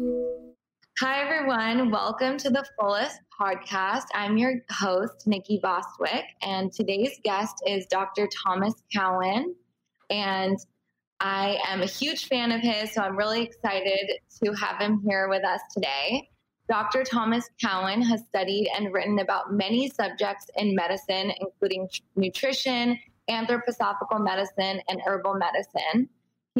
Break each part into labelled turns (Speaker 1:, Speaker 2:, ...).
Speaker 1: Hi, everyone. Welcome to the Fullest podcast. I'm your host, Nikki Bostwick, and today's guest is Dr. Thomas Cowan. And I am a huge fan of his, so I'm really excited to have him here with us today. Dr. Thomas Cowan has studied and written about many subjects in medicine, including nutrition, anthroposophical medicine, and herbal medicine.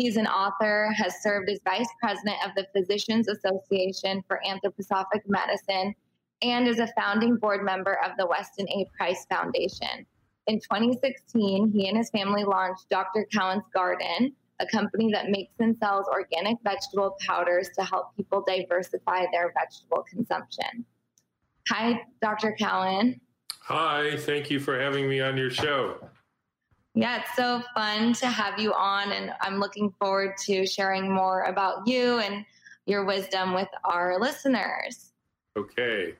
Speaker 1: He's an author, has served as vice president of the Physicians Association for Anthroposophic Medicine, and is a founding board member of the Weston A. Price Foundation. In 2016, he and his family launched Dr. Cowan's Garden, a company that makes and sells organic vegetable powders to help people diversify their vegetable consumption. Hi, Dr. Cowan.
Speaker 2: Hi, thank you for having me on your show.
Speaker 1: Yeah, it's so fun to have you on, and I'm looking forward to sharing more about you and your wisdom with our listeners.
Speaker 2: Okay.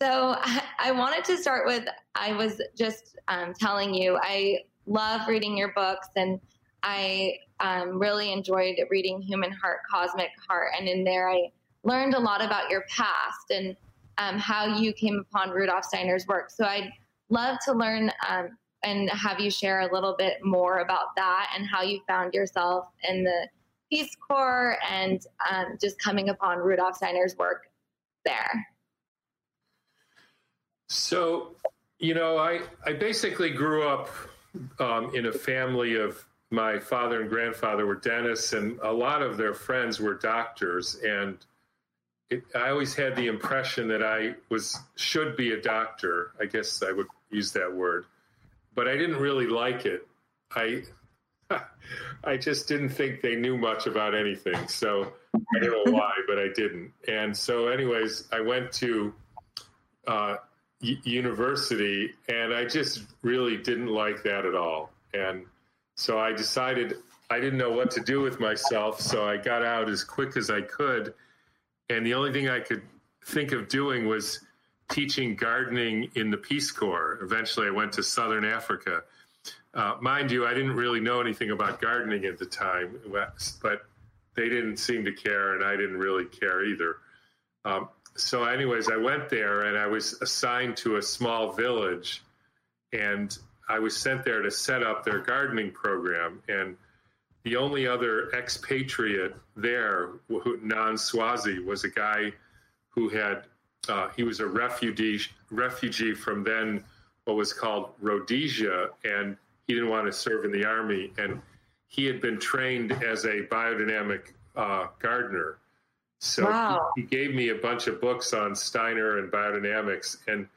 Speaker 1: So, I wanted to start with I was just um, telling you, I love reading your books, and I um, really enjoyed reading Human Heart, Cosmic Heart. And in there, I learned a lot about your past and um, how you came upon Rudolf Steiner's work. So, I'd love to learn um, and have you share a little bit more about that and how you found yourself in the Peace Corps and um, just coming upon Rudolf Steiner's work there.
Speaker 2: So, you know, I, I basically grew up um, in a family of my father and grandfather were dentists, and a lot of their friends were doctors. And it, I always had the impression that I was should be a doctor. I guess I would use that word but I didn't really like it. I I just didn't think they knew much about anything. So I don't know why, but I didn't. And so, anyways, I went to uh, university, and I just really didn't like that at all. And so I decided I didn't know what to do with myself, so I got out as quick as I could. And the only thing I could think of doing was teaching gardening in the Peace Corps. Eventually, I went to Southern Africa. Uh, mind you, I didn't really know anything about gardening at the time, but they didn't seem to care, and I didn't really care either. Um, so, anyways, I went there and I was assigned to a small village, and I was sent there to set up their gardening program. And the only other expatriate there, non Swazi, was a guy who had uh, he was a refugee refugee from then what was called Rhodesia, and he didn't want to serve in the army. And he had been trained as a biodynamic uh, gardener. So wow. he, he, gave me a bunch of books on Steiner and biodynamics. And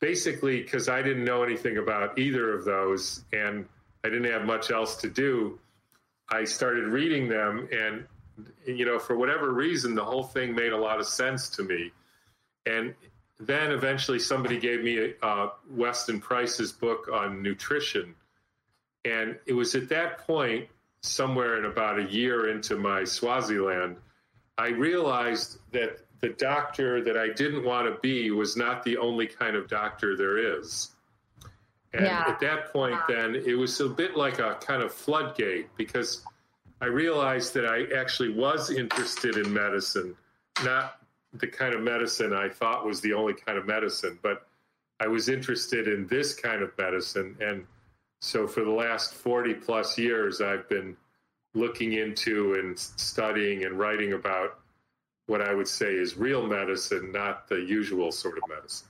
Speaker 2: basically, because I didn't know anything about either of those and I didn't have much else to do, I started reading them. And, you know, for whatever reason, the whole thing made a lot of sense to me. And then eventually somebody gave me uh, Weston Price's book on nutrition. And it was at that point, somewhere in about a year into my Swaziland, I realized that the doctor that I didn't want to be was not the only kind of doctor there is. And yeah. at that point, then it was a bit like a kind of floodgate because I realized that I actually was interested in medicine, not the kind of medicine I thought was the only kind of medicine, but I was interested in this kind of medicine. And so for the last 40 plus years, I've been looking into and studying and writing about what I would say is real medicine, not the usual sort of medicine.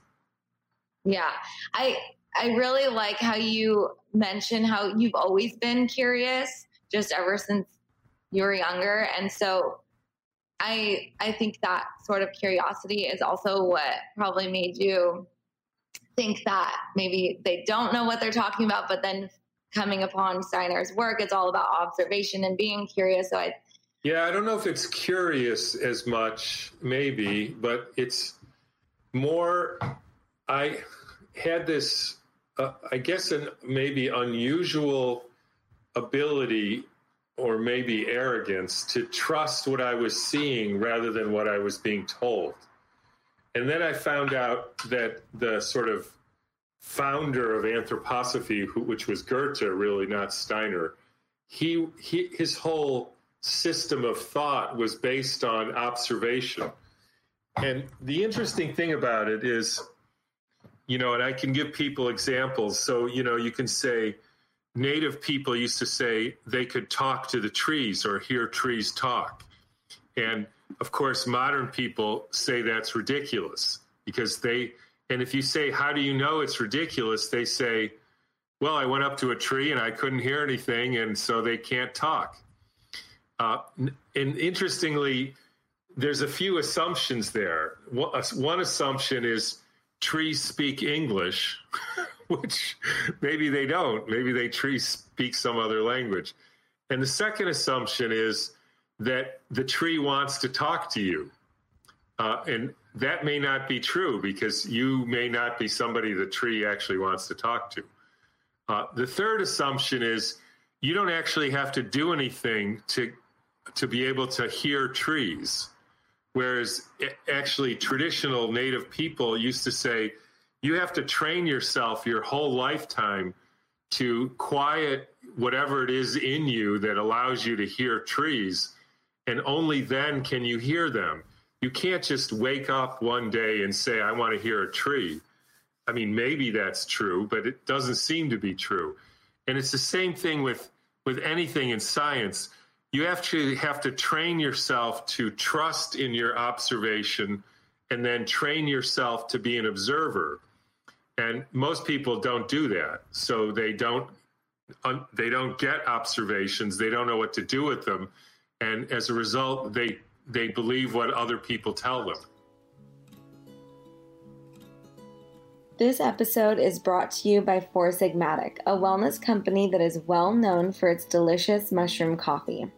Speaker 1: Yeah. I I really like how you mention how you've always been curious just ever since you were younger. And so I I think that sort of curiosity is also what probably made you think that maybe they don't know what they're talking about, but then coming upon Steiner's work, it's all about observation and being curious. So I
Speaker 2: yeah, I don't know if it's curious as much, maybe, but it's more. I had this, uh, I guess, an maybe unusual ability or maybe arrogance to trust what I was seeing rather than what I was being told. And then I found out that the sort of founder of anthroposophy, which was Goethe, really not Steiner, he, he his whole system of thought was based on observation. And the interesting thing about it is, you know, and I can give people examples. So, you know, you can say, native people used to say they could talk to the trees or hear trees talk. And of course, modern people say that's ridiculous because they, and if you say, How do you know it's ridiculous? They say, Well, I went up to a tree and I couldn't hear anything, and so they can't talk. Uh, and interestingly, there's a few assumptions there. One assumption is trees speak English, which maybe they don't. Maybe they trees speak some other language. And the second assumption is that the tree wants to talk to you. Uh, and that may not be true because you may not be somebody the tree actually wants to talk to. Uh, the third assumption is you don't actually have to do anything to to be able to hear trees. Whereas actually, traditional native people used to say, you have to train yourself your whole lifetime to quiet whatever it is in you that allows you to hear trees. And only then can you hear them. You can't just wake up one day and say, I want to hear a tree. I mean, maybe that's true, but it doesn't seem to be true. And it's the same thing with, with anything in science you actually have to train yourself to trust in your observation and then train yourself to be an observer and most people don't do that. So they don't they don't get observations. They don't know what to do with them. And as a result they they believe what other people tell them.
Speaker 1: This episode is brought to you by Four Sigmatic, a wellness company that is well known for its delicious mushroom coffee.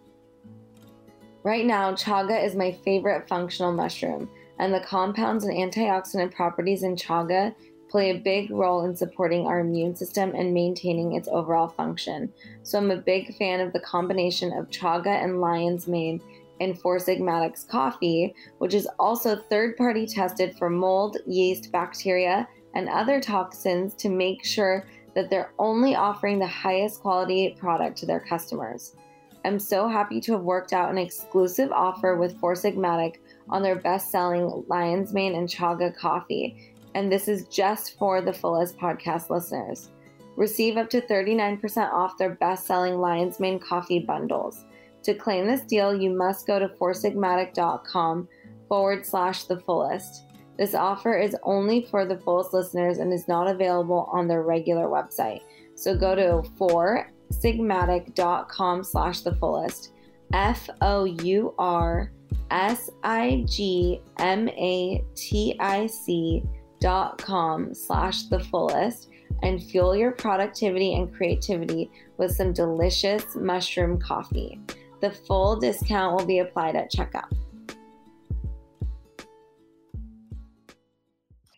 Speaker 1: Right now, chaga is my favorite functional mushroom, and the compounds and antioxidant properties in chaga play a big role in supporting our immune system and maintaining its overall function. So I'm a big fan of the combination of chaga and lion's mane in Four Sigmatics coffee, which is also third party tested for mold, yeast, bacteria, and other toxins to make sure that they're only offering the highest quality product to their customers. I'm so happy to have worked out an exclusive offer with Four Sigmatic on their best selling Lion's Mane and Chaga coffee, and this is just for the Fullest podcast listeners. Receive up to 39% off their best selling Lion's Mane coffee bundles. To claim this deal, you must go to foursigmatic.com forward slash the fullest. This offer is only for the fullest listeners and is not available on their regular website. So go to 4 sigmatic.com slash the fullest. F O U R S I G M A T I C dot com slash the fullest and fuel your productivity and creativity with some delicious mushroom coffee. The full discount will be applied at checkout.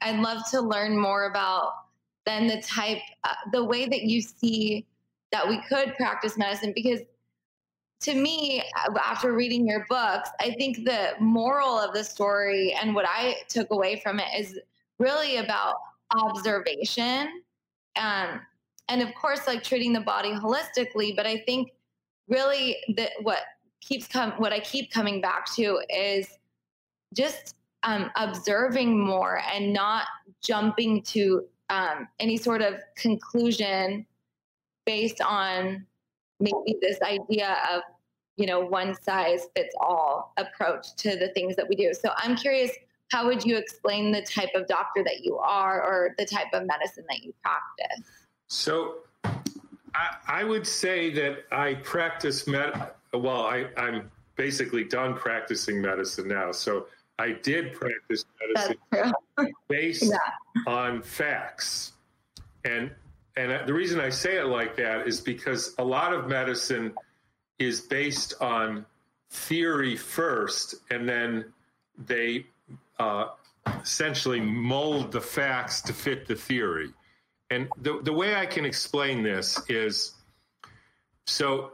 Speaker 1: I'd love to learn more about then the type, uh, the way that you see that we could practice medicine because to me after reading your books i think the moral of the story and what i took away from it is really about observation um, and of course like treating the body holistically but i think really that what keeps come what i keep coming back to is just um, observing more and not jumping to um, any sort of conclusion based on maybe this idea of you know one size fits all approach to the things that we do. So i'm curious how would you explain the type of doctor that you are or the type of medicine that you practice?
Speaker 2: So i, I would say that i practice med well I, i'm basically done practicing medicine now. So i did practice medicine based yeah. on facts. And and the reason I say it like that is because a lot of medicine is based on theory first, and then they uh, essentially mold the facts to fit the theory. And the, the way I can explain this is so,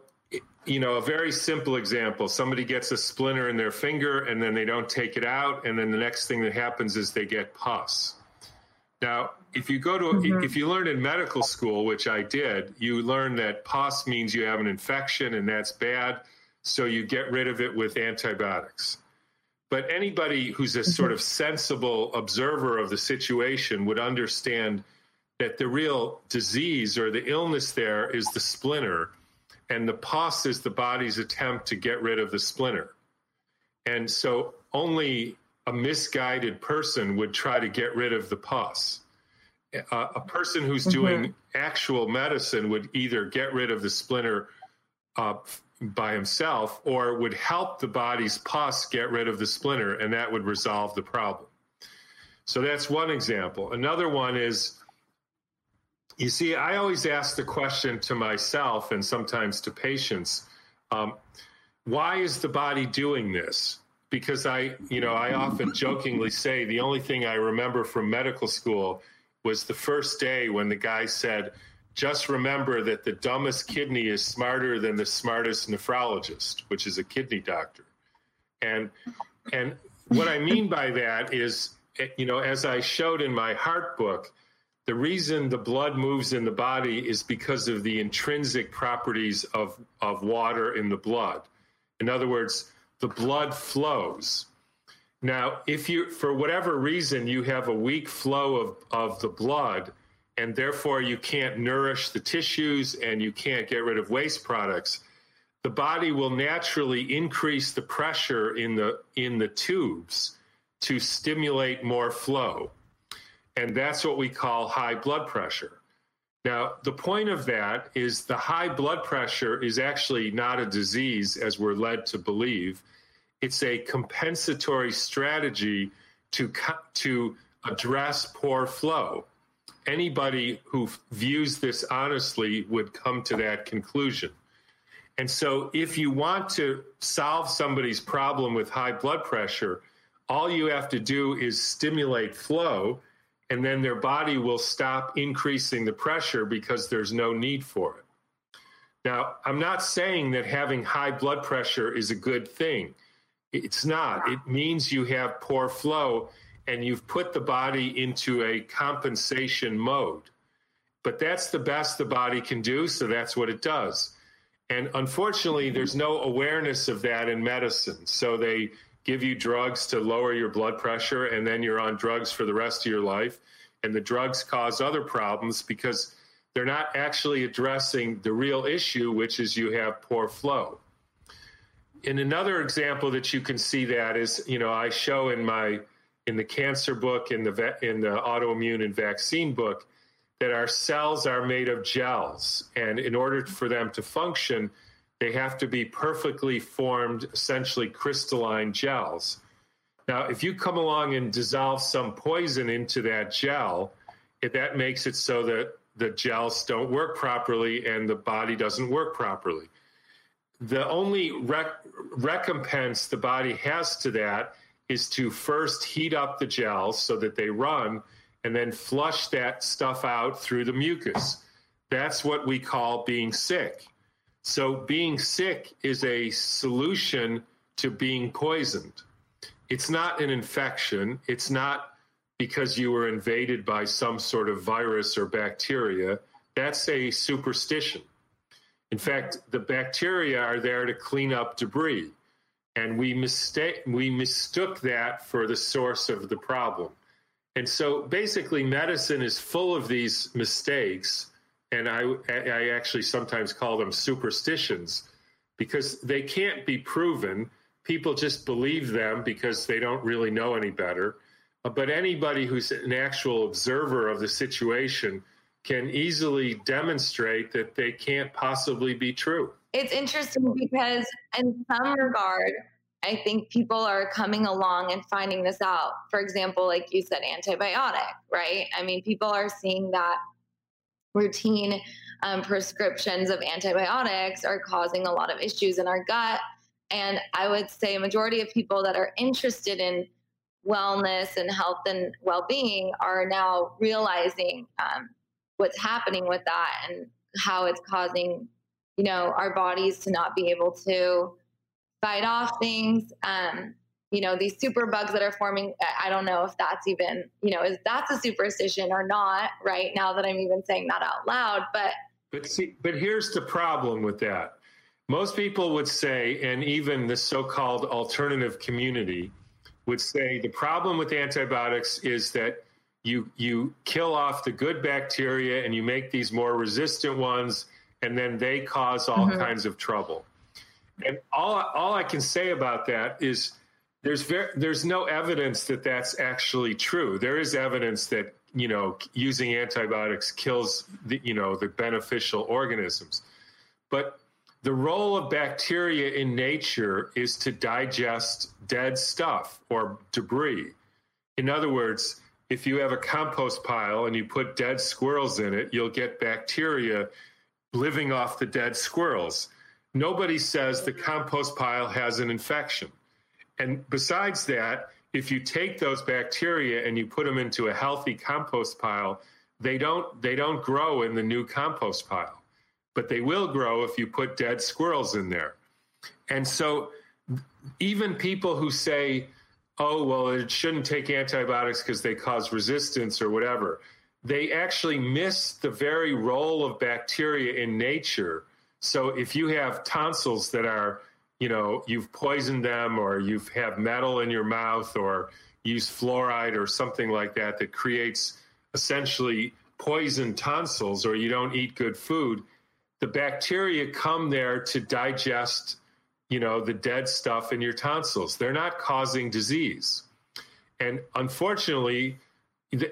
Speaker 2: you know, a very simple example somebody gets a splinter in their finger and then they don't take it out, and then the next thing that happens is they get pus. Now, if you go to mm-hmm. if you learn in medical school, which I did, you learn that pus means you have an infection and that's bad. So you get rid of it with antibiotics. But anybody who's a sort of sensible observer of the situation would understand that the real disease or the illness there is the splinter, and the pus is the body's attempt to get rid of the splinter. And so only a misguided person would try to get rid of the pus. Uh, a person who's mm-hmm. doing actual medicine would either get rid of the splinter uh, by himself or would help the body's pus get rid of the splinter, and that would resolve the problem. So that's one example. Another one is you see, I always ask the question to myself and sometimes to patients um, why is the body doing this? Because I, you know, I often jokingly say the only thing I remember from medical school was the first day when the guy said, just remember that the dumbest kidney is smarter than the smartest nephrologist, which is a kidney doctor. And and what I mean by that is, you know, as I showed in my heart book, the reason the blood moves in the body is because of the intrinsic properties of, of water in the blood. In other words, the blood flows. Now, if you, for whatever reason, you have a weak flow of, of the blood, and therefore you can't nourish the tissues and you can't get rid of waste products, the body will naturally increase the pressure in the in the tubes to stimulate more flow. And that's what we call high blood pressure. Now, the point of that is the high blood pressure is actually not a disease as we're led to believe. It's a compensatory strategy to to address poor flow anybody who views this honestly would come to that conclusion. And so, if you want to solve somebody's problem with high blood pressure, all you have to do is stimulate flow, and then their body will stop increasing the pressure because there's no need for it. Now, I'm not saying that having high blood pressure is a good thing. It's not. It means you have poor flow and you've put the body into a compensation mode. But that's the best the body can do, so that's what it does. And unfortunately, there's no awareness of that in medicine. So they give you drugs to lower your blood pressure, and then you're on drugs for the rest of your life. And the drugs cause other problems because they're not actually addressing the real issue, which is you have poor flow. In another example that you can see that is, you know, I show in my in the cancer book, in the in the autoimmune and vaccine book, that our cells are made of gels, and in order for them to function, they have to be perfectly formed, essentially crystalline gels. Now, if you come along and dissolve some poison into that gel, it, that makes it so that the gels don't work properly and the body doesn't work properly. The only rec- recompense the body has to that is to first heat up the gels so that they run and then flush that stuff out through the mucus. That's what we call being sick. So, being sick is a solution to being poisoned. It's not an infection. It's not because you were invaded by some sort of virus or bacteria. That's a superstition. In fact, the bacteria are there to clean up debris and we mistake we mistook that for the source of the problem. And so basically medicine is full of these mistakes and i i actually sometimes call them superstitions because they can't be proven. People just believe them because they don't really know any better. But anybody who's an actual observer of the situation can easily demonstrate that they can't possibly be true
Speaker 1: it's interesting because, in some regard, I think people are coming along and finding this out. For example, like you said, antibiotic, right? I mean, people are seeing that routine um, prescriptions of antibiotics are causing a lot of issues in our gut. And I would say a majority of people that are interested in wellness and health and well-being are now realizing um, what's happening with that and how it's causing you know, our bodies to not be able to fight off things. Um, you know, these super bugs that are forming, I don't know if that's even, you know, is that's a superstition or not, right? Now that I'm even saying that out loud. But
Speaker 2: but see, but here's the problem with that. most people would say, and even the so called alternative community would say, the problem with antibiotics is that you, you kill off the good bacteria and you make these more resistant ones, and then they cause all mm-hmm. kinds of trouble. And all, all I can say about that is there's very, there's no evidence that that's actually true. There is evidence that you know using antibiotics kills the you know the beneficial organisms, but the role of bacteria in nature is to digest dead stuff or debris. In other words, if you have a compost pile and you put dead squirrels in it, you'll get bacteria living off the dead squirrels. Nobody says the compost pile has an infection. And besides that, if you take those bacteria and you put them into a healthy compost pile, they don't they don't grow in the new compost pile. But they will grow if you put dead squirrels in there. And so even people who say, "Oh, well, it shouldn't take antibiotics because they cause resistance or whatever." They actually miss the very role of bacteria in nature. So if you have tonsils that are you know you've poisoned them or you've have metal in your mouth or use fluoride or something like that that creates essentially poison tonsils or you don't eat good food the bacteria come there to digest you know the dead stuff in your tonsils they're not causing disease and unfortunately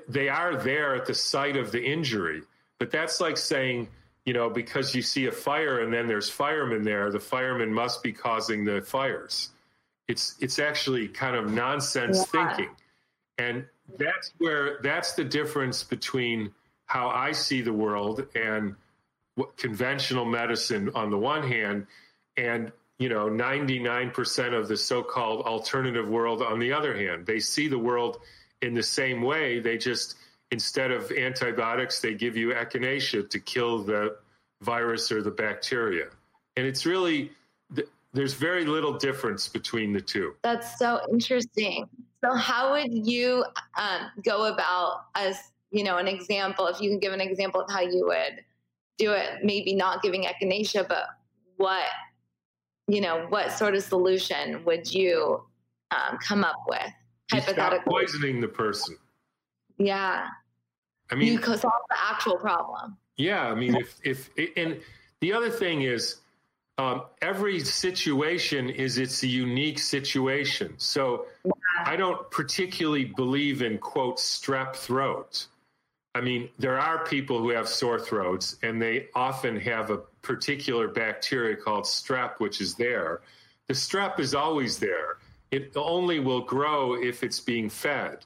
Speaker 2: they are there at the site of the injury but that's like saying you know, because you see a fire and then there's firemen there, the firemen must be causing the fires. It's it's actually kind of nonsense yeah. thinking. And that's where that's the difference between how I see the world and what conventional medicine on the one hand and you know 99% of the so-called alternative world on the other hand they see the world in the same way they just instead of antibiotics, they give you echinacea to kill the virus or the bacteria. And it's really, there's very little difference between the two.
Speaker 1: That's so interesting. So, how would you um, go about, as you know, an example, if you can give an example of how you would do it, maybe not giving echinacea, but what, you know, what sort of solution would you um, come up with?
Speaker 2: Hypothetically, poisoning the person.
Speaker 1: Yeah.
Speaker 2: I mean,
Speaker 1: you solve the actual problem.
Speaker 2: Yeah, I mean, if if and the other thing is, um, every situation is its a unique situation. So I don't particularly believe in quote strep throat. I mean, there are people who have sore throats, and they often have a particular bacteria called strep, which is there. The strep is always there. It only will grow if it's being fed.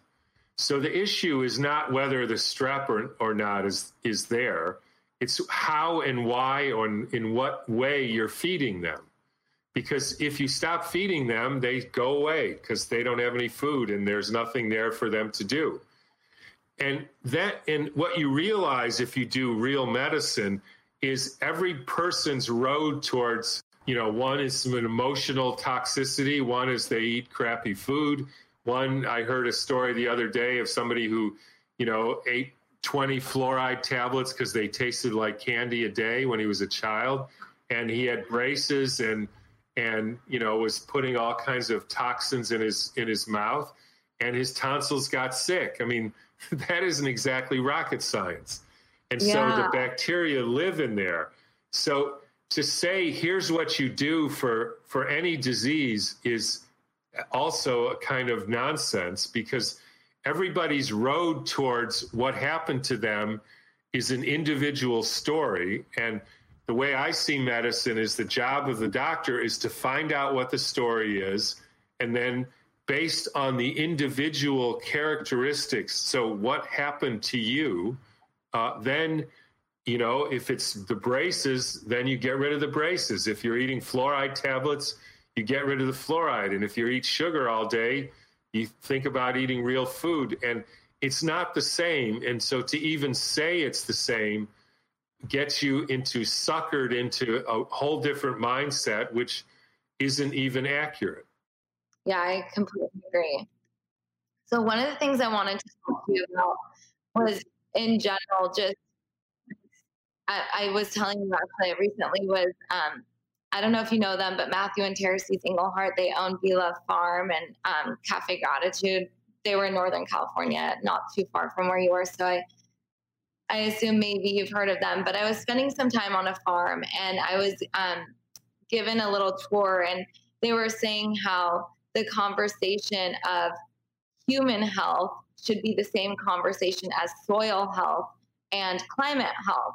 Speaker 2: So the issue is not whether the strep or, or not is is there. It's how and why or in what way you're feeding them. Because if you stop feeding them, they go away because they don't have any food and there's nothing there for them to do. And that and what you realize if you do real medicine is every person's road towards you know one is an emotional toxicity one is they eat crappy food one, I heard a story the other day of somebody who, you know, ate 20 fluoride tablets because they tasted like candy a day when he was a child. And he had braces and, and, you know, was putting all kinds of toxins in his, in his mouth and his tonsils got sick. I mean, that isn't exactly rocket science. And yeah. so the bacteria live in there. So to say, here's what you do for, for any disease is also a kind of nonsense because everybody's road towards what happened to them is an individual story. And the way I see medicine is the job of the doctor is to find out what the story is and then based on the individual characteristics so what happened to you uh, then you know if it's the braces then you get rid of the braces if you're eating fluoride tablets you get rid of the fluoride. And if you eat sugar all day, you think about eating real food. And it's not the same. And so to even say it's the same gets you into suckered into a whole different mindset, which isn't even accurate.
Speaker 1: Yeah, I completely agree. So one of the things I wanted to talk to you about was in general, just I, I was telling you actually recently was um, I don't know if you know them, but Matthew and Terces Engelhart, they own Be Love Farm and um, Cafe Gratitude. They were in Northern California, not too far from where you are. So I, I assume maybe you've heard of them. But I was spending some time on a farm, and I was um, given a little tour, and they were saying how the conversation of human health should be the same conversation as soil health and climate health.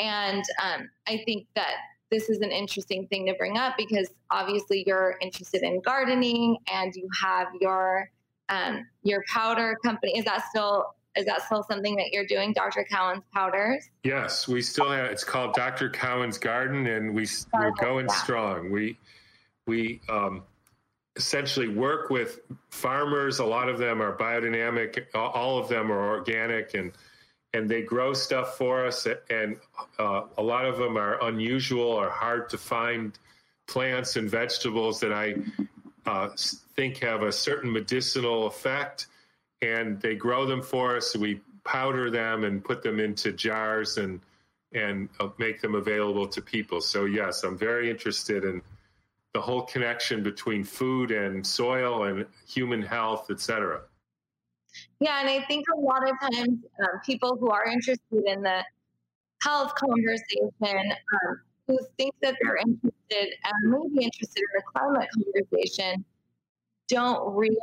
Speaker 1: And um, I think that this is an interesting thing to bring up because obviously you're interested in gardening and you have your um, your powder company. Is that still is that still something that you're doing, Dr. Cowan's powders?
Speaker 2: Yes, we still have. It's called Dr. Cowan's Garden, and we we're going yeah. strong. We we um, essentially work with farmers. A lot of them are biodynamic. All of them are organic, and and they grow stuff for us. And uh, a lot of them are unusual or hard to find plants and vegetables that I uh, think have a certain medicinal effect. And they grow them for us. We powder them and put them into jars and and uh, make them available to people. So yes, I'm very interested in the whole connection between food and soil and human health, et cetera.
Speaker 1: Yeah, and I think a lot of times um, people who are interested in the health conversation, um, who think that they're interested and maybe interested in the climate conversation, don't realize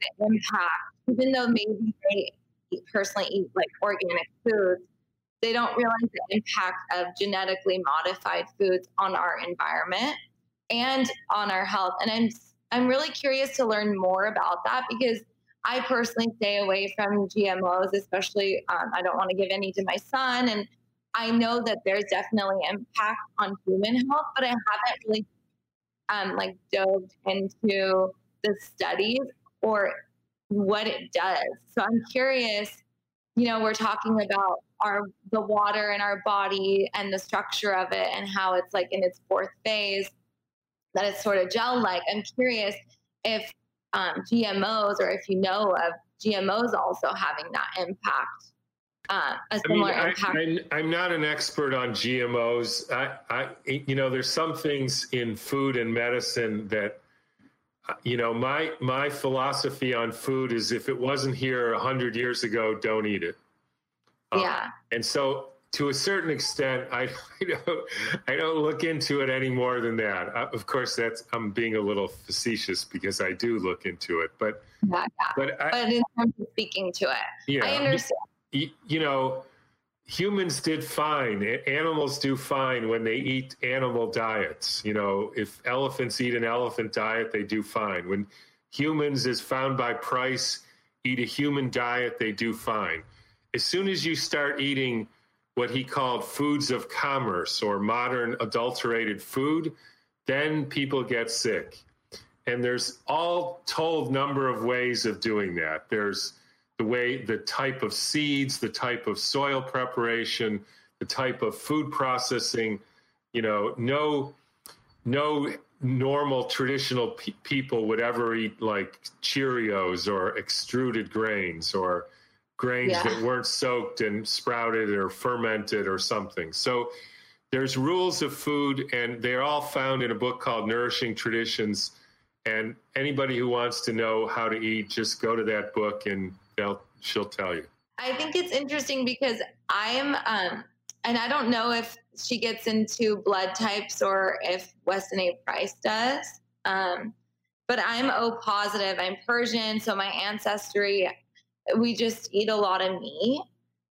Speaker 1: the impact, even though maybe they personally eat like organic foods, they don't realize the impact of genetically modified foods on our environment and on our health. And I'm I'm really curious to learn more about that because I personally stay away from GMOs, especially um, I don't want to give any to my son. And I know that there's definitely impact on human health, but I haven't really um, like dove into the studies or what it does. So I'm curious. You know, we're talking about our the water in our body and the structure of it and how it's like in its fourth phase that it's sort of gel like. I'm curious if um, GMOs or if you know of GMOs also having that impact. Uh, a similar
Speaker 2: I mean,
Speaker 1: impact.
Speaker 2: I, am not an expert on GMOs. I, I, you know, there's some things in food and medicine that, you know, my my philosophy on food is if it wasn't here hundred years ago, don't eat it.
Speaker 1: Um, yeah.
Speaker 2: And so to a certain extent, I, I don't I don't look into it any more than that. Uh, of course, that's I'm being a little facetious because I do look into it, but
Speaker 1: yeah, yeah. But, I, but in terms of speaking to it, yeah, I understand.
Speaker 2: You, you know, humans did fine. Animals do fine when they eat animal diets. You know, if elephants eat an elephant diet, they do fine. When humans, as found by Price, eat a human diet, they do fine. As soon as you start eating what he called foods of commerce or modern adulterated food, then people get sick. And there's all told number of ways of doing that. There's the way, the type of seeds, the type of soil preparation, the type of food processing. You know, no, no normal traditional pe- people would ever eat like Cheerios or extruded grains or grains yeah. that weren't soaked and sprouted or fermented or something. So there's rules of food, and they're all found in a book called Nourishing Traditions. And anybody who wants to know how to eat, just go to that book, and they'll she'll tell you.
Speaker 1: I think it's interesting because I'm, um, and I don't know if she gets into blood types or if Weston A. Price does. Um, but I'm O positive. I'm Persian, so my ancestry we just eat a lot of meat.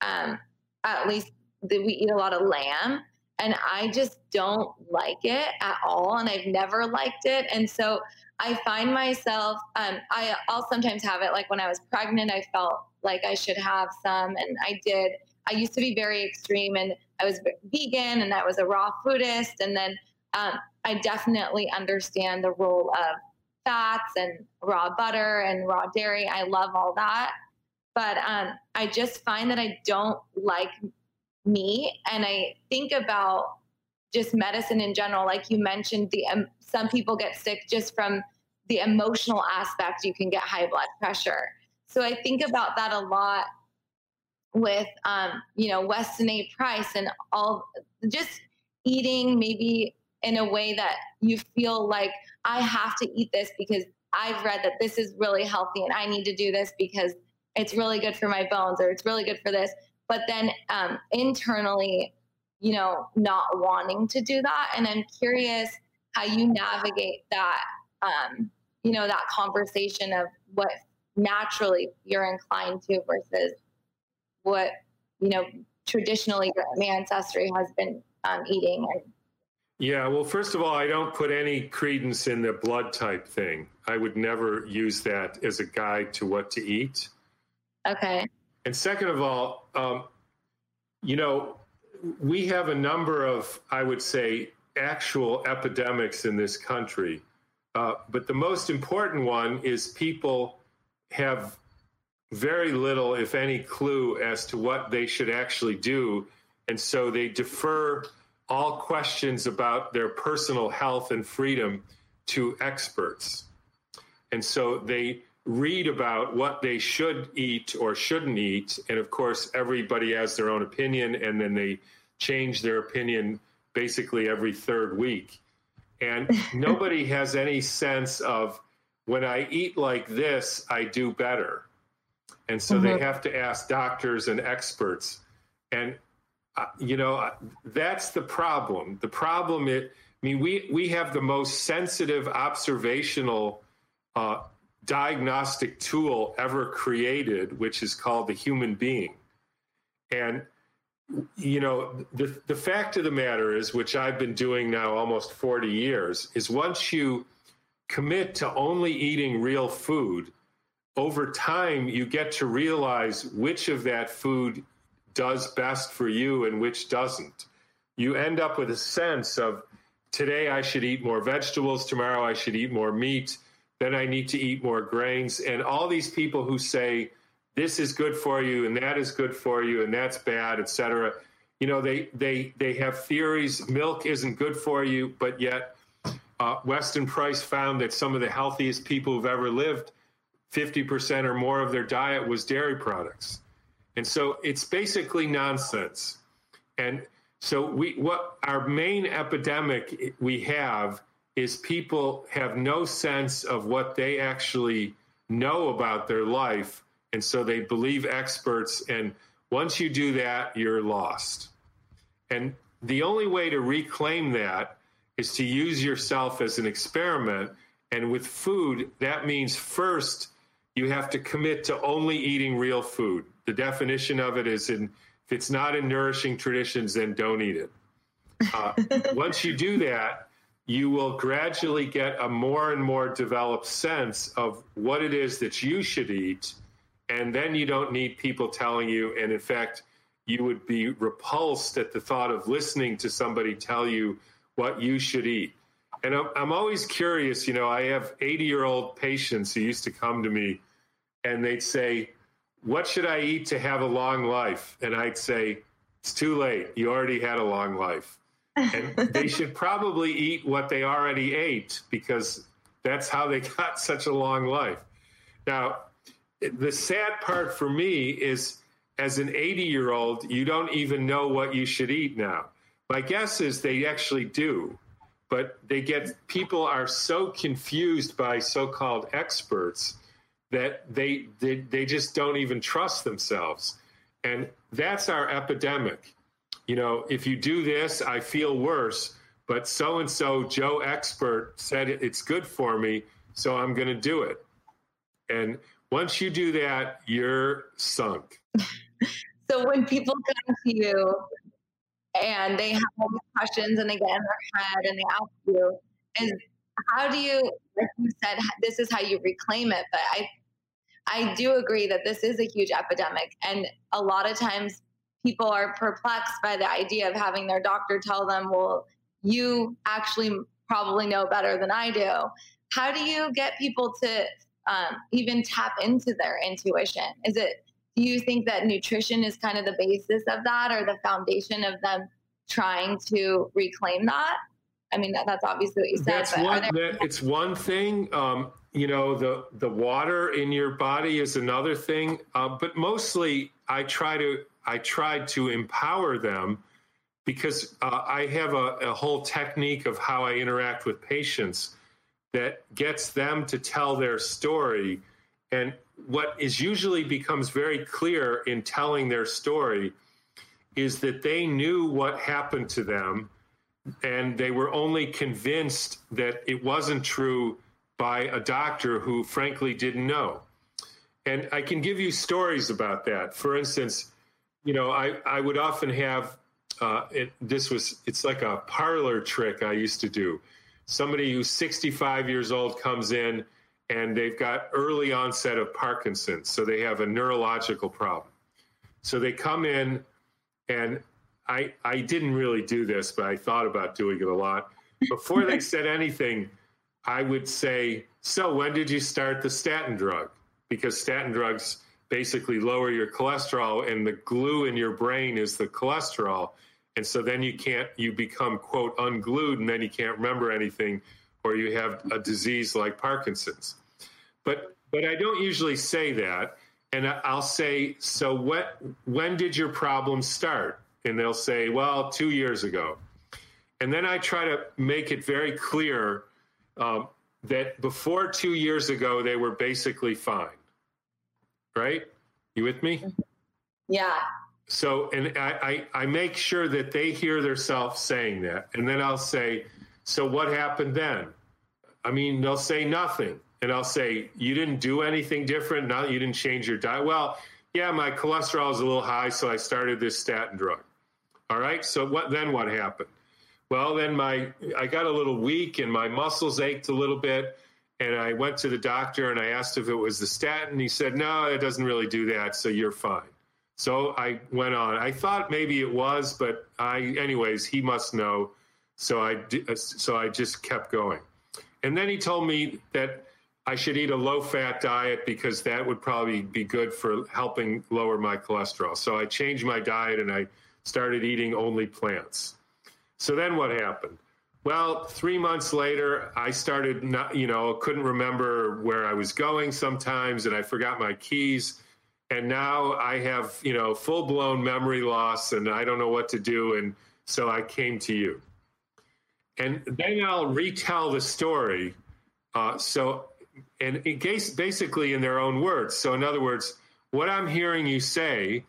Speaker 1: Um, at least we eat a lot of lamb. And I just don't like it at all. And I've never liked it. And so I find myself, um, I, I'll sometimes have it like when I was pregnant, I felt like I should have some. And I did. I used to be very extreme and I was vegan and I was a raw foodist. And then um, I definitely understand the role of fats and raw butter and raw dairy. I love all that. But um, I just find that I don't like me. And I think about just medicine in general. Like you mentioned, the um, some people get sick just from the emotional aspect. You can get high blood pressure. So I think about that a lot with, um, you know, Weston A. Price and all just eating maybe in a way that you feel like I have to eat this because I've read that this is really healthy and I need to do this because it's really good for my bones or it's really good for this. But then um, internally, you know, not wanting to do that. And I'm curious how you navigate that, um, you know, that conversation of what naturally you're inclined to versus what, you know, traditionally your ancestry has been um, eating and
Speaker 2: yeah, well, first of all, I don't put any credence in the blood type thing. I would never use that as a guide to what to eat.
Speaker 1: Okay.
Speaker 2: And second of all, um, you know, we have a number of, I would say, actual epidemics in this country. Uh, but the most important one is people have very little, if any, clue as to what they should actually do. And so they defer all questions about their personal health and freedom to experts. And so they read about what they should eat or shouldn't eat. And of course, everybody has their own opinion, and then they change their opinion basically every third week. And nobody has any sense of when I eat like this, I do better. And so mm-hmm. they have to ask doctors and experts. And you know, that's the problem. The problem is, I mean, we, we have the most sensitive observational uh, diagnostic tool ever created, which is called the human being. And, you know, the, the fact of the matter is, which I've been doing now almost 40 years, is once you commit to only eating real food, over time you get to realize which of that food does best for you and which doesn't. You end up with a sense of today I should eat more vegetables, tomorrow I should eat more meat, then I need to eat more grains. And all these people who say this is good for you and that is good for you and that's bad, etc. You know, they they they have theories. Milk isn't good for you, but yet uh, Weston Price found that some of the healthiest people who've ever lived, 50% or more of their diet was dairy products. And so it's basically nonsense. And so we what our main epidemic we have is people have no sense of what they actually know about their life and so they believe experts and once you do that you're lost. And the only way to reclaim that is to use yourself as an experiment and with food that means first you have to commit to only eating real food the definition of it is in if it's not in nourishing traditions, then don't eat it. Uh, once you do that, you will gradually get a more and more developed sense of what it is that you should eat. And then you don't need people telling you. And in fact, you would be repulsed at the thought of listening to somebody tell you what you should eat. And I'm, always curious, you know, I have 80 year old patients who used to come to me and they'd say, what should I eat to have a long life? And I'd say, it's too late. You already had a long life. And they should probably eat what they already ate because that's how they got such a long life. Now, the sad part for me is as an 80 year old, you don't even know what you should eat now. My guess is they actually do, but they get people are so confused by so called experts that they, they they just don't even trust themselves and that's our epidemic you know if you do this i feel worse. But so and so joe expert said it's good for me so i'm going to do it. And once you do that you're sunk.
Speaker 1: So when people come to you and they have all these questions and they get in their head and they ask you is how do you like you said this is how you reclaim it but i I do agree that this is a huge epidemic. And a lot of times people are perplexed by the idea of having their doctor tell them, well, you actually probably know better than I do. How do you get people to um, even tap into their intuition? Is it, do you think that nutrition is kind of the basis of that or the foundation of them trying to reclaim that? I mean, that, that's obviously what you said.
Speaker 2: That's one, there- that, it's one thing. Um, you know the the water in your body is another thing uh, but mostly i try to i tried to empower them because uh, I have a, a whole technique of how I interact with patients that gets them to tell their story. And what is usually becomes very clear in telling their story is that they knew what happened to them and they were only convinced that it wasn't true by a doctor who frankly didn't know. And I can give you stories about that. For instance, you know, I, I would often have uh, it, this was it's like a parlor trick I used to do. Somebody who's 65 years old comes in and they've got early onset of Parkinson's, so they have a neurological problem. So they come in, and I I didn't really do this, but I thought about doing it a lot. Before they said anything, I would say, "So when did you start the statin drug?" Because statin drugs basically lower your cholesterol, and the glue in your brain is the cholesterol. And so then you can't, you become, quote, unglued, and then you can't remember anything, or you have a disease like Parkinson's. But, but I don't usually say that. And I'll say, so what, when did your problem start? And they'll say, well, two years ago. And then I try to make it very clear um, that before two years ago, they were basically fine. Right? You with me? Mm-hmm.
Speaker 1: Yeah.
Speaker 2: So, and I, I, I make sure that they hear themselves saying that. And then I'll say, So what happened then? I mean, they'll say nothing. And I'll say, You didn't do anything different. Now you didn't change your diet. Well, yeah, my cholesterol is a little high, so I started this statin drug. All right. So what then what happened? Well, then my I got a little weak and my muscles ached a little bit. And I went to the doctor and I asked if it was the statin. He said, No, it doesn't really do that. So you're fine. So I went on. I thought maybe it was, but I, anyways, he must know. So I, uh, so I just kept going. And then he told me that I should eat a low fat diet because that would probably be good for helping lower my cholesterol. So I changed my diet and I started eating only plants. So then what happened? Well, three months later, I started not, you know, couldn't remember where I was going sometimes, and I forgot my keys and now I have you know full blown memory loss, and I don't know what to do, and so I came to you. And then I'll retell the story. Uh, so, and in case, basically in their own words. So, in other words, what I'm hearing you say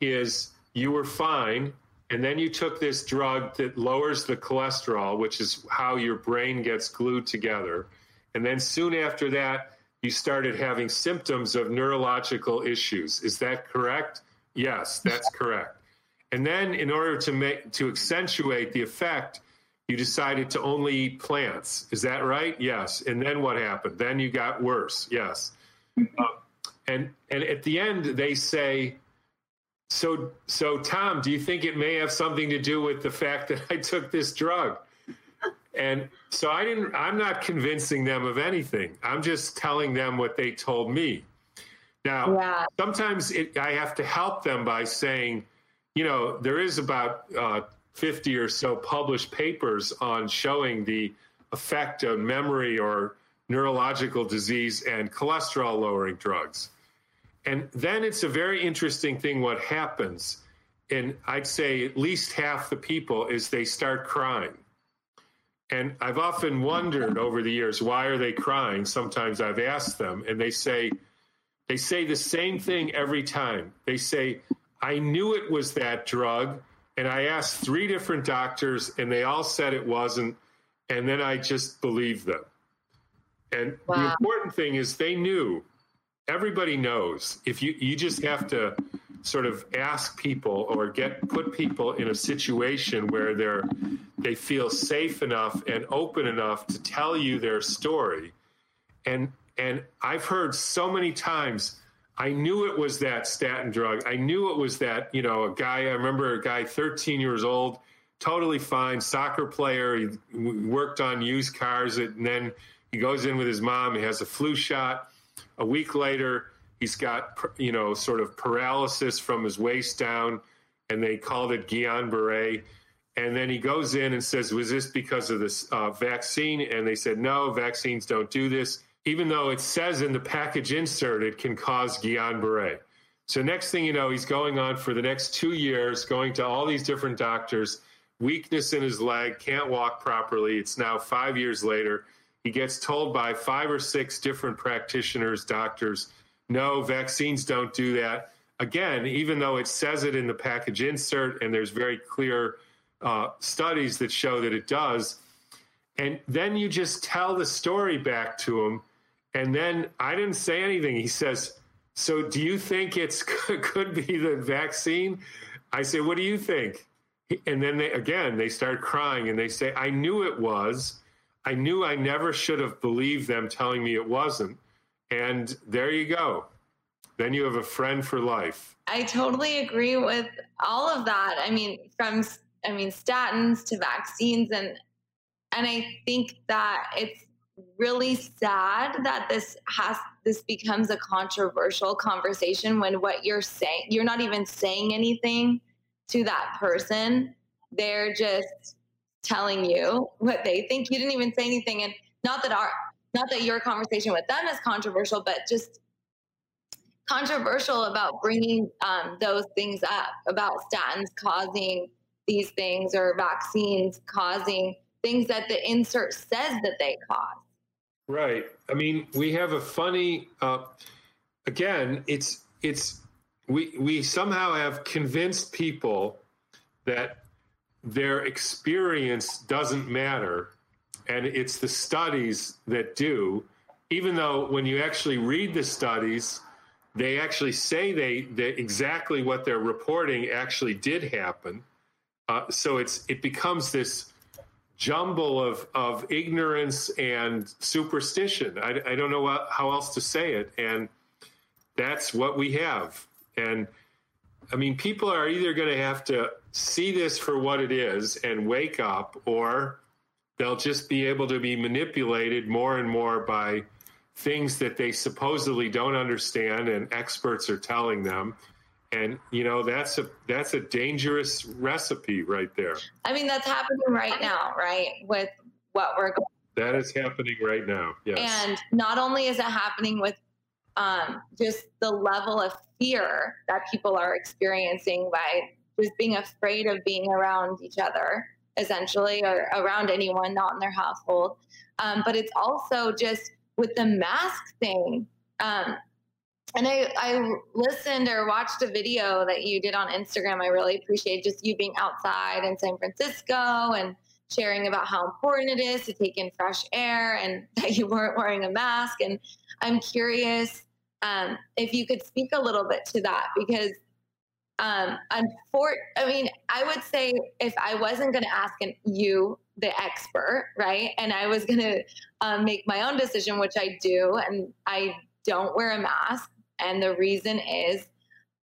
Speaker 2: is you were fine, and then you took this drug that lowers the cholesterol, which is how your brain gets glued together. And then soon after that, you started having symptoms of neurological issues. Is that correct? Yes, that's correct. And then, in order to make to accentuate the effect, you decided to only eat plants. Is that right? Yes. And then what happened? Then you got worse. Yes. Uh, and and at the end, they say, so so Tom, do you think it may have something to do with the fact that I took this drug? And so I didn't, I'm not convincing them of anything. I'm just telling them what they told me. Now, yeah. sometimes it, I have to help them by saying, you know, there is about uh, 50 or so published papers on showing the effect of memory or neurological disease and cholesterol lowering drugs. And then it's a very interesting thing what happens. And I'd say at least half the people is they start crying and I've often wondered over the years, why are they crying? Sometimes I've asked them, and they say, they say the same thing every time. They say, I knew it was that drug, and I asked three different doctors, and they all said it wasn't, and then I just believed them. And wow. the important thing is they knew. Everybody knows. If you you just have to sort of ask people or get put people in a situation where they're they feel safe enough and open enough to tell you their story. And and I've heard so many times I knew it was that statin drug. I knew it was that you know a guy I remember a guy 13 years old totally fine soccer player. He worked on used cars and then he goes in with his mom. He has a flu shot a week later He's got, you know, sort of paralysis from his waist down, and they called it Guillain Barre. And then he goes in and says, Was this because of this uh, vaccine? And they said, No, vaccines don't do this. Even though it says in the package insert it can cause Guillain Barre. So, next thing you know, he's going on for the next two years, going to all these different doctors. weakness in his leg, can't walk properly. It's now five years later. He gets told by five or six different practitioners, doctors, no, vaccines don't do that. Again, even though it says it in the package insert and there's very clear uh, studies that show that it does. And then you just tell the story back to him. And then I didn't say anything. He says, So do you think it's could be the vaccine? I say, What do you think? And then they again they start crying and they say, I knew it was. I knew I never should have believed them telling me it wasn't. And there you go. Then you have a friend for life.
Speaker 1: I totally agree with all of that. I mean, from I mean statins to vaccines and and I think that it's really sad that this has this becomes a controversial conversation when what you're saying you're not even saying anything to that person they're just telling you what they think you didn't even say anything and not that our not that your conversation with them is controversial but just controversial about bringing um, those things up about statins causing these things or vaccines causing things that the insert says that they cause.
Speaker 2: Right. I mean, we have a funny. Uh, again, it's it's we we somehow have convinced people that their experience doesn't matter, and it's the studies that do. Even though when you actually read the studies, they actually say they exactly what they're reporting actually did happen. Uh, so it's it becomes this jumble of of ignorance and superstition. I, I don't know how else to say it, and that's what we have. And I mean, people are either going to have to see this for what it is and wake up, or they'll just be able to be manipulated more and more by things that they supposedly don't understand and experts are telling them. And you know that's a that's a dangerous recipe right there.
Speaker 1: I mean that's happening right now right with what we're going
Speaker 2: that is happening right now yes.
Speaker 1: And not only is it happening with um, just the level of fear that people are experiencing by just being afraid of being around each other essentially or around anyone not in their household um, but it's also just with the mask thing um, and I, I listened or watched a video that you did on Instagram. I really appreciate just you being outside in San Francisco and sharing about how important it is to take in fresh air and that you weren't wearing a mask. And I'm curious um, if you could speak a little bit to that because um, for, I mean, I would say if I wasn't going to ask an, you, the expert, right, and I was going to um, make my own decision, which I do, and I don't wear a mask and the reason is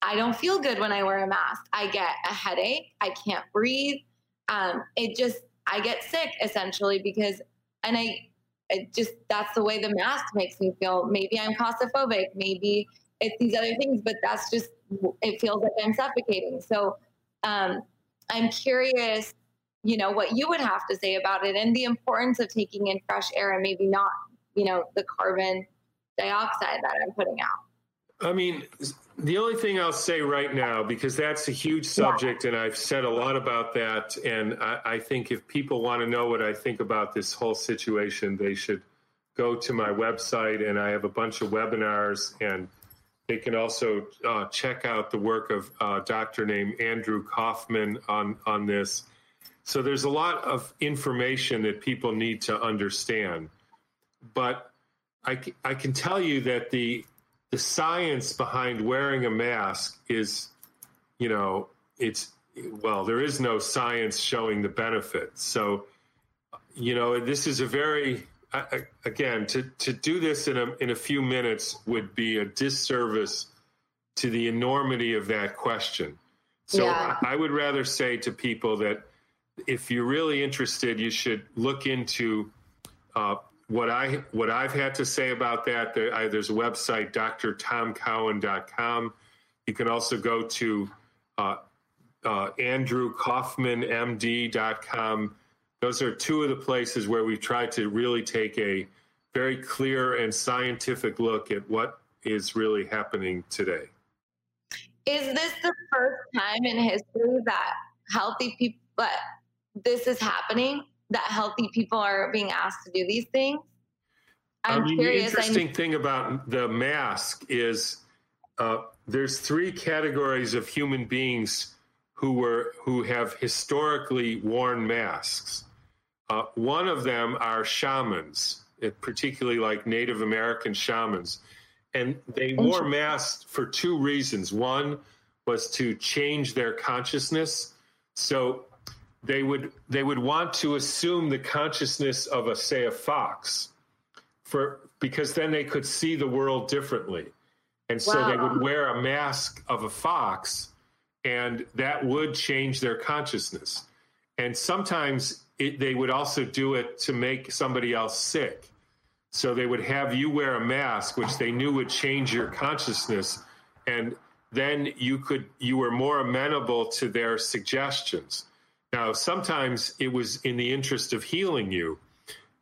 Speaker 1: I don't feel good when I wear a mask. I get a headache. I can't breathe. Um, it just, I get sick essentially because, and I, it just, that's the way the mask makes me feel. Maybe I'm claustrophobic. Maybe it's these other things, but that's just, it feels like I'm suffocating. So um, I'm curious, you know, what you would have to say about it and the importance of taking in fresh air and maybe not, you know, the carbon dioxide that I'm putting out.
Speaker 2: I mean, the only thing I'll say right now, because that's a huge subject, and I've said a lot about that, and I, I, think if people want to know what I think about this whole situation, they should go to my website, and I have a bunch of webinars, and they can also uh, check out the work of a uh, doctor named Andrew Kaufman on on this. So there's a lot of information that people need to understand, but I, I can tell you that the the science behind wearing a mask is, you know, it's well, there is no science showing the benefits. So, you know, this is a very again to to do this in a in a few minutes would be a disservice to the enormity of that question. So yeah. I would rather say to people that if you're really interested, you should look into uh, what I what I've had to say about that, there, I, there's a website, drtomcowan.com. You can also go to uh, uh, andrewkaufmanmd.com. Those are two of the places where we've tried to really take a very clear and scientific look at what is really happening today.
Speaker 1: Is this the first time in history that healthy people, but this is happening that healthy people are being asked to do these things i'm
Speaker 2: I mean,
Speaker 1: curious
Speaker 2: The interesting thing about the mask is uh, there's three categories of human beings who were who have historically worn masks. Uh, one of them are shamans, particularly like Native American shamans, and they wore masks for two reasons. One was to change their consciousness, so they would they would want to assume the consciousness of a say a fox, for because then they could see the world differently. And so wow. they would wear a mask of a fox, and that would change their consciousness. And sometimes it, they would also do it to make somebody else sick. So they would have you wear a mask, which they knew would change your consciousness, and then you could you were more amenable to their suggestions. Now, sometimes it was in the interest of healing you,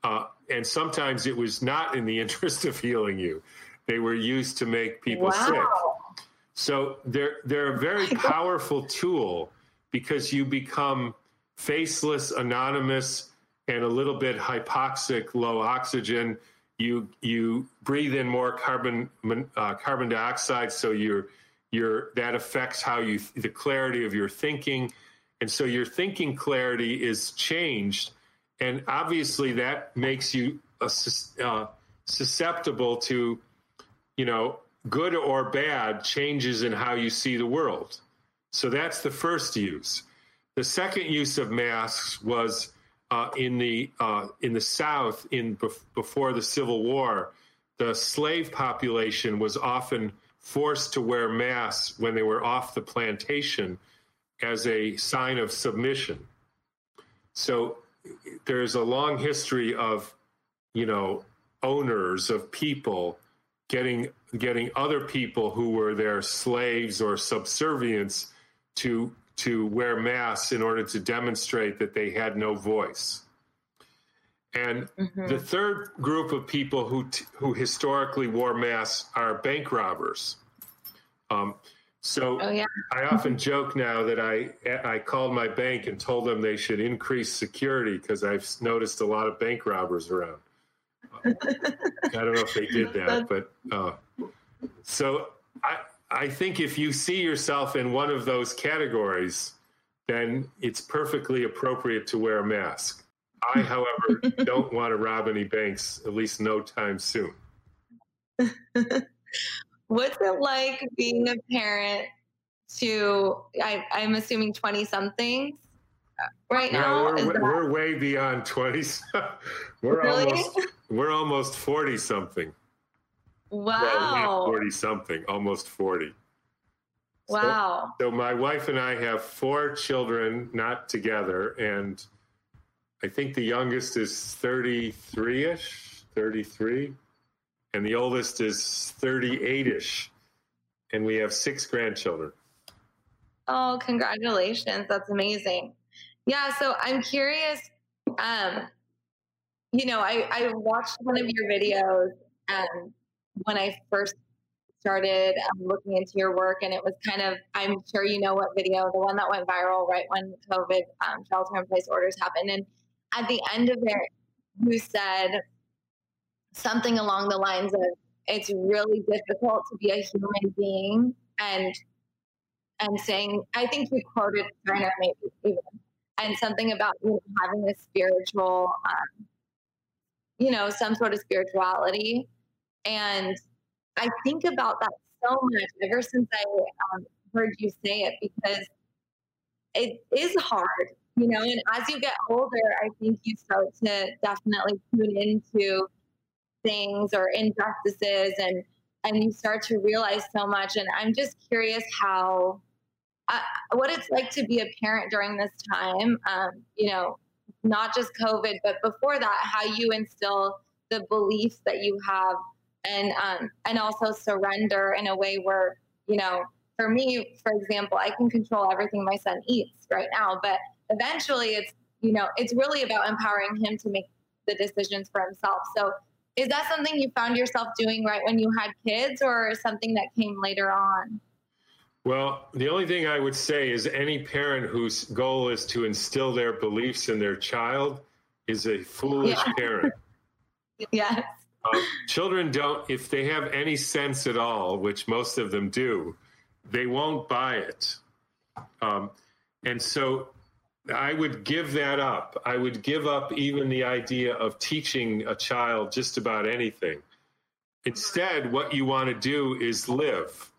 Speaker 2: uh, and sometimes it was not in the interest of healing you. They were used to make people wow. sick. So they're they're a very powerful tool because you become faceless, anonymous, and a little bit hypoxic, low oxygen. You you breathe in more carbon uh, carbon dioxide, so you're you're that affects how you the clarity of your thinking, and so your thinking clarity is changed, and obviously that makes you a, uh, susceptible to you know, good or bad changes in how you see the world. So that's the first use. The second use of masks was uh, in the uh, in the South in bef- before the Civil War. The slave population was often forced to wear masks when they were off the plantation as a sign of submission. So there's a long history of, you know, owners of people getting getting other people who were their slaves or subservients to to wear masks in order to demonstrate that they had no voice. And mm-hmm. the third group of people who t- who historically wore masks are bank robbers. Um, so oh, yeah. I often joke now that I I called my bank and told them they should increase security because I've noticed a lot of bank robbers around. I don't know if they did that, but uh, so I I think if you see yourself in one of those categories, then it's perfectly appropriate to wear a mask. I, however, don't want to rob any banks, at least no time soon.
Speaker 1: What's it like being a parent to, I, am assuming 20 somethings uh, right
Speaker 2: no,
Speaker 1: now?
Speaker 2: We're, that... we're way beyond 20. we're really? almost we're almost 40 something.
Speaker 1: Wow.
Speaker 2: 40 something, almost 40.
Speaker 1: Wow.
Speaker 2: So, so, my wife and I have four children, not together, and I think the youngest is 33 ish, 33, and the oldest is 38 ish. And we have six grandchildren.
Speaker 1: Oh, congratulations. That's amazing. Yeah, so I'm curious. Um, you know, I, I watched one of your videos um, when I first started um, looking into your work, and it was kind of, I'm sure you know what video, the one that went viral right when COVID um, shelter in place orders happened. And at the end of it, you said something along the lines of, it's really difficult to be a human being and and saying i think you quoted Steiner maybe even and something about you know, having a spiritual um, you know, some sort of spirituality. And I think about that so much ever since I um, heard you say it because it is hard, you know, and as you get older, I think you start to definitely tune into things or injustices and and you start to realize so much and i'm just curious how uh, what it's like to be a parent during this time um, you know not just COVID, but before that, how you instill the beliefs that you have and um, and also surrender in a way where you know for me for example i can control everything my son eats right now but eventually it's you know it's really about empowering him to make the decisions for himself. So is that something you found yourself doing right when you had kids or something that came later on
Speaker 2: Well, the only thing I would say is any parent whose goal is to instill their beliefs in their child is a foolish yeah. parent.
Speaker 1: yes.
Speaker 2: Uh, children don't, if they have any sense at all, which most of them do, they won't buy it. Um, and so I would give that up. I would give up even the idea of teaching a child just about anything. Instead, what you want to do is live.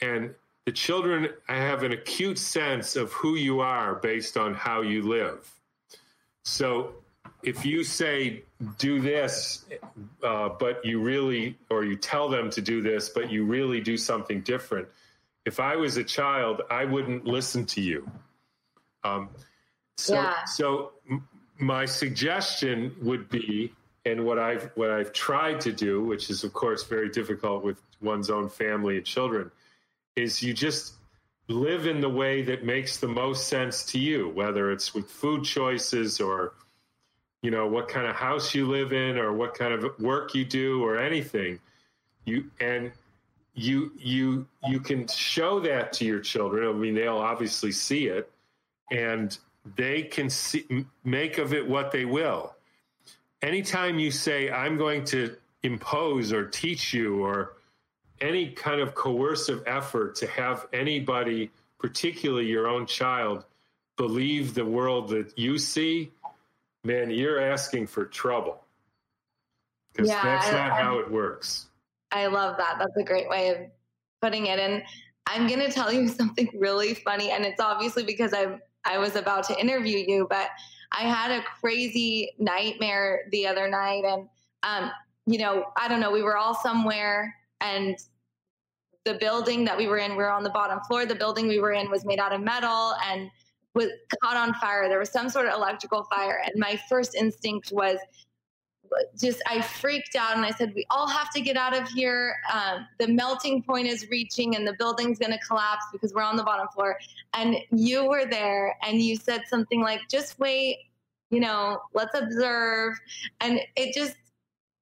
Speaker 2: And the children have an acute sense of who you are based on how you live. So if you say, do this, uh, but you really, or you tell them to do this, but you really do something different, if I was a child, I wouldn't listen to you. Um, so, yeah. so my suggestion would be, and what I've what I've tried to do, which is of course very difficult with one's own family and children, is you just live in the way that makes the most sense to you, whether it's with food choices or you know what kind of house you live in or what kind of work you do or anything. You and you you you can show that to your children. I mean, they'll obviously see it, and they can see, make of it what they will. Anytime you say, "I'm going to impose or teach you," or any kind of coercive effort to have anybody, particularly your own child, believe the world that you see, man, you're asking for trouble. Because yeah, that's not I, how it works.
Speaker 1: I love that. That's a great way of putting it. And I'm going to tell you something really funny. And it's obviously because I I was about to interview you, but I had a crazy nightmare the other night. And, um, you know, I don't know, we were all somewhere and the building that we were in, we were on the bottom floor. The building we were in was made out of metal and was caught on fire. There was some sort of electrical fire. And my first instinct was just, I freaked out and I said, We all have to get out of here. Um, the melting point is reaching and the building's going to collapse because we're on the bottom floor. And you were there and you said something like, Just wait, you know, let's observe. And it just,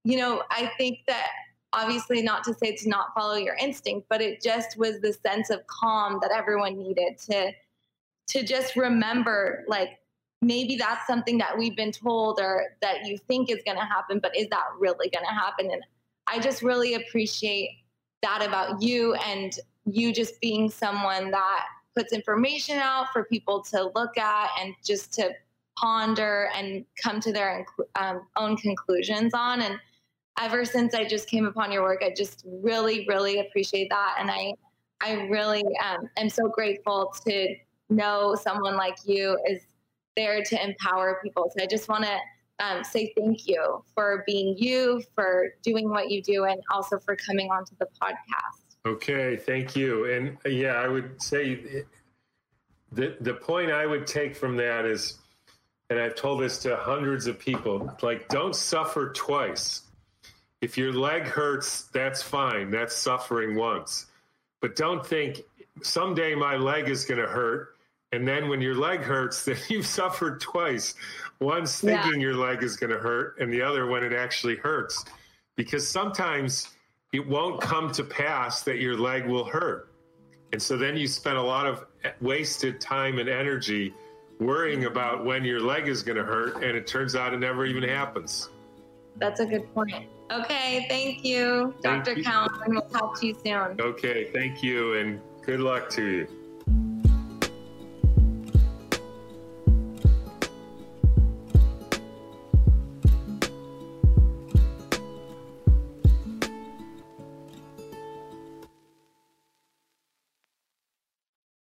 Speaker 1: you know, I think that obviously not to say to not follow your instinct but it just was the sense of calm that everyone needed to to just remember like maybe that's something that we've been told or that you think is going to happen but is that really going to happen and i just really appreciate that about you and you just being someone that puts information out for people to look at and just to ponder and come to their um, own conclusions on and ever since I just came upon your work, I just really, really appreciate that. And I, I really um, am so grateful to know someone like you is there to empower people. So I just want to um, say thank you for being you, for doing what you do, and also for coming onto the podcast.
Speaker 2: Okay, thank you. And uh, yeah, I would say the the point I would take from that is, and I've told this to hundreds of people, like don't suffer twice if your leg hurts, that's fine. That's suffering once. But don't think someday my leg is going to hurt. And then when your leg hurts, then you've suffered twice. Once thinking yeah. your leg is going to hurt, and the other when it actually hurts. Because sometimes it won't come to pass that your leg will hurt. And so then you spend a lot of eh, wasted time and energy worrying about when your leg is going to hurt, and it turns out it never even happens.
Speaker 1: That's a good point. Okay, thank you, thank Dr. Cowan. We'll talk to you soon.
Speaker 2: Okay, thank you, and good luck to you.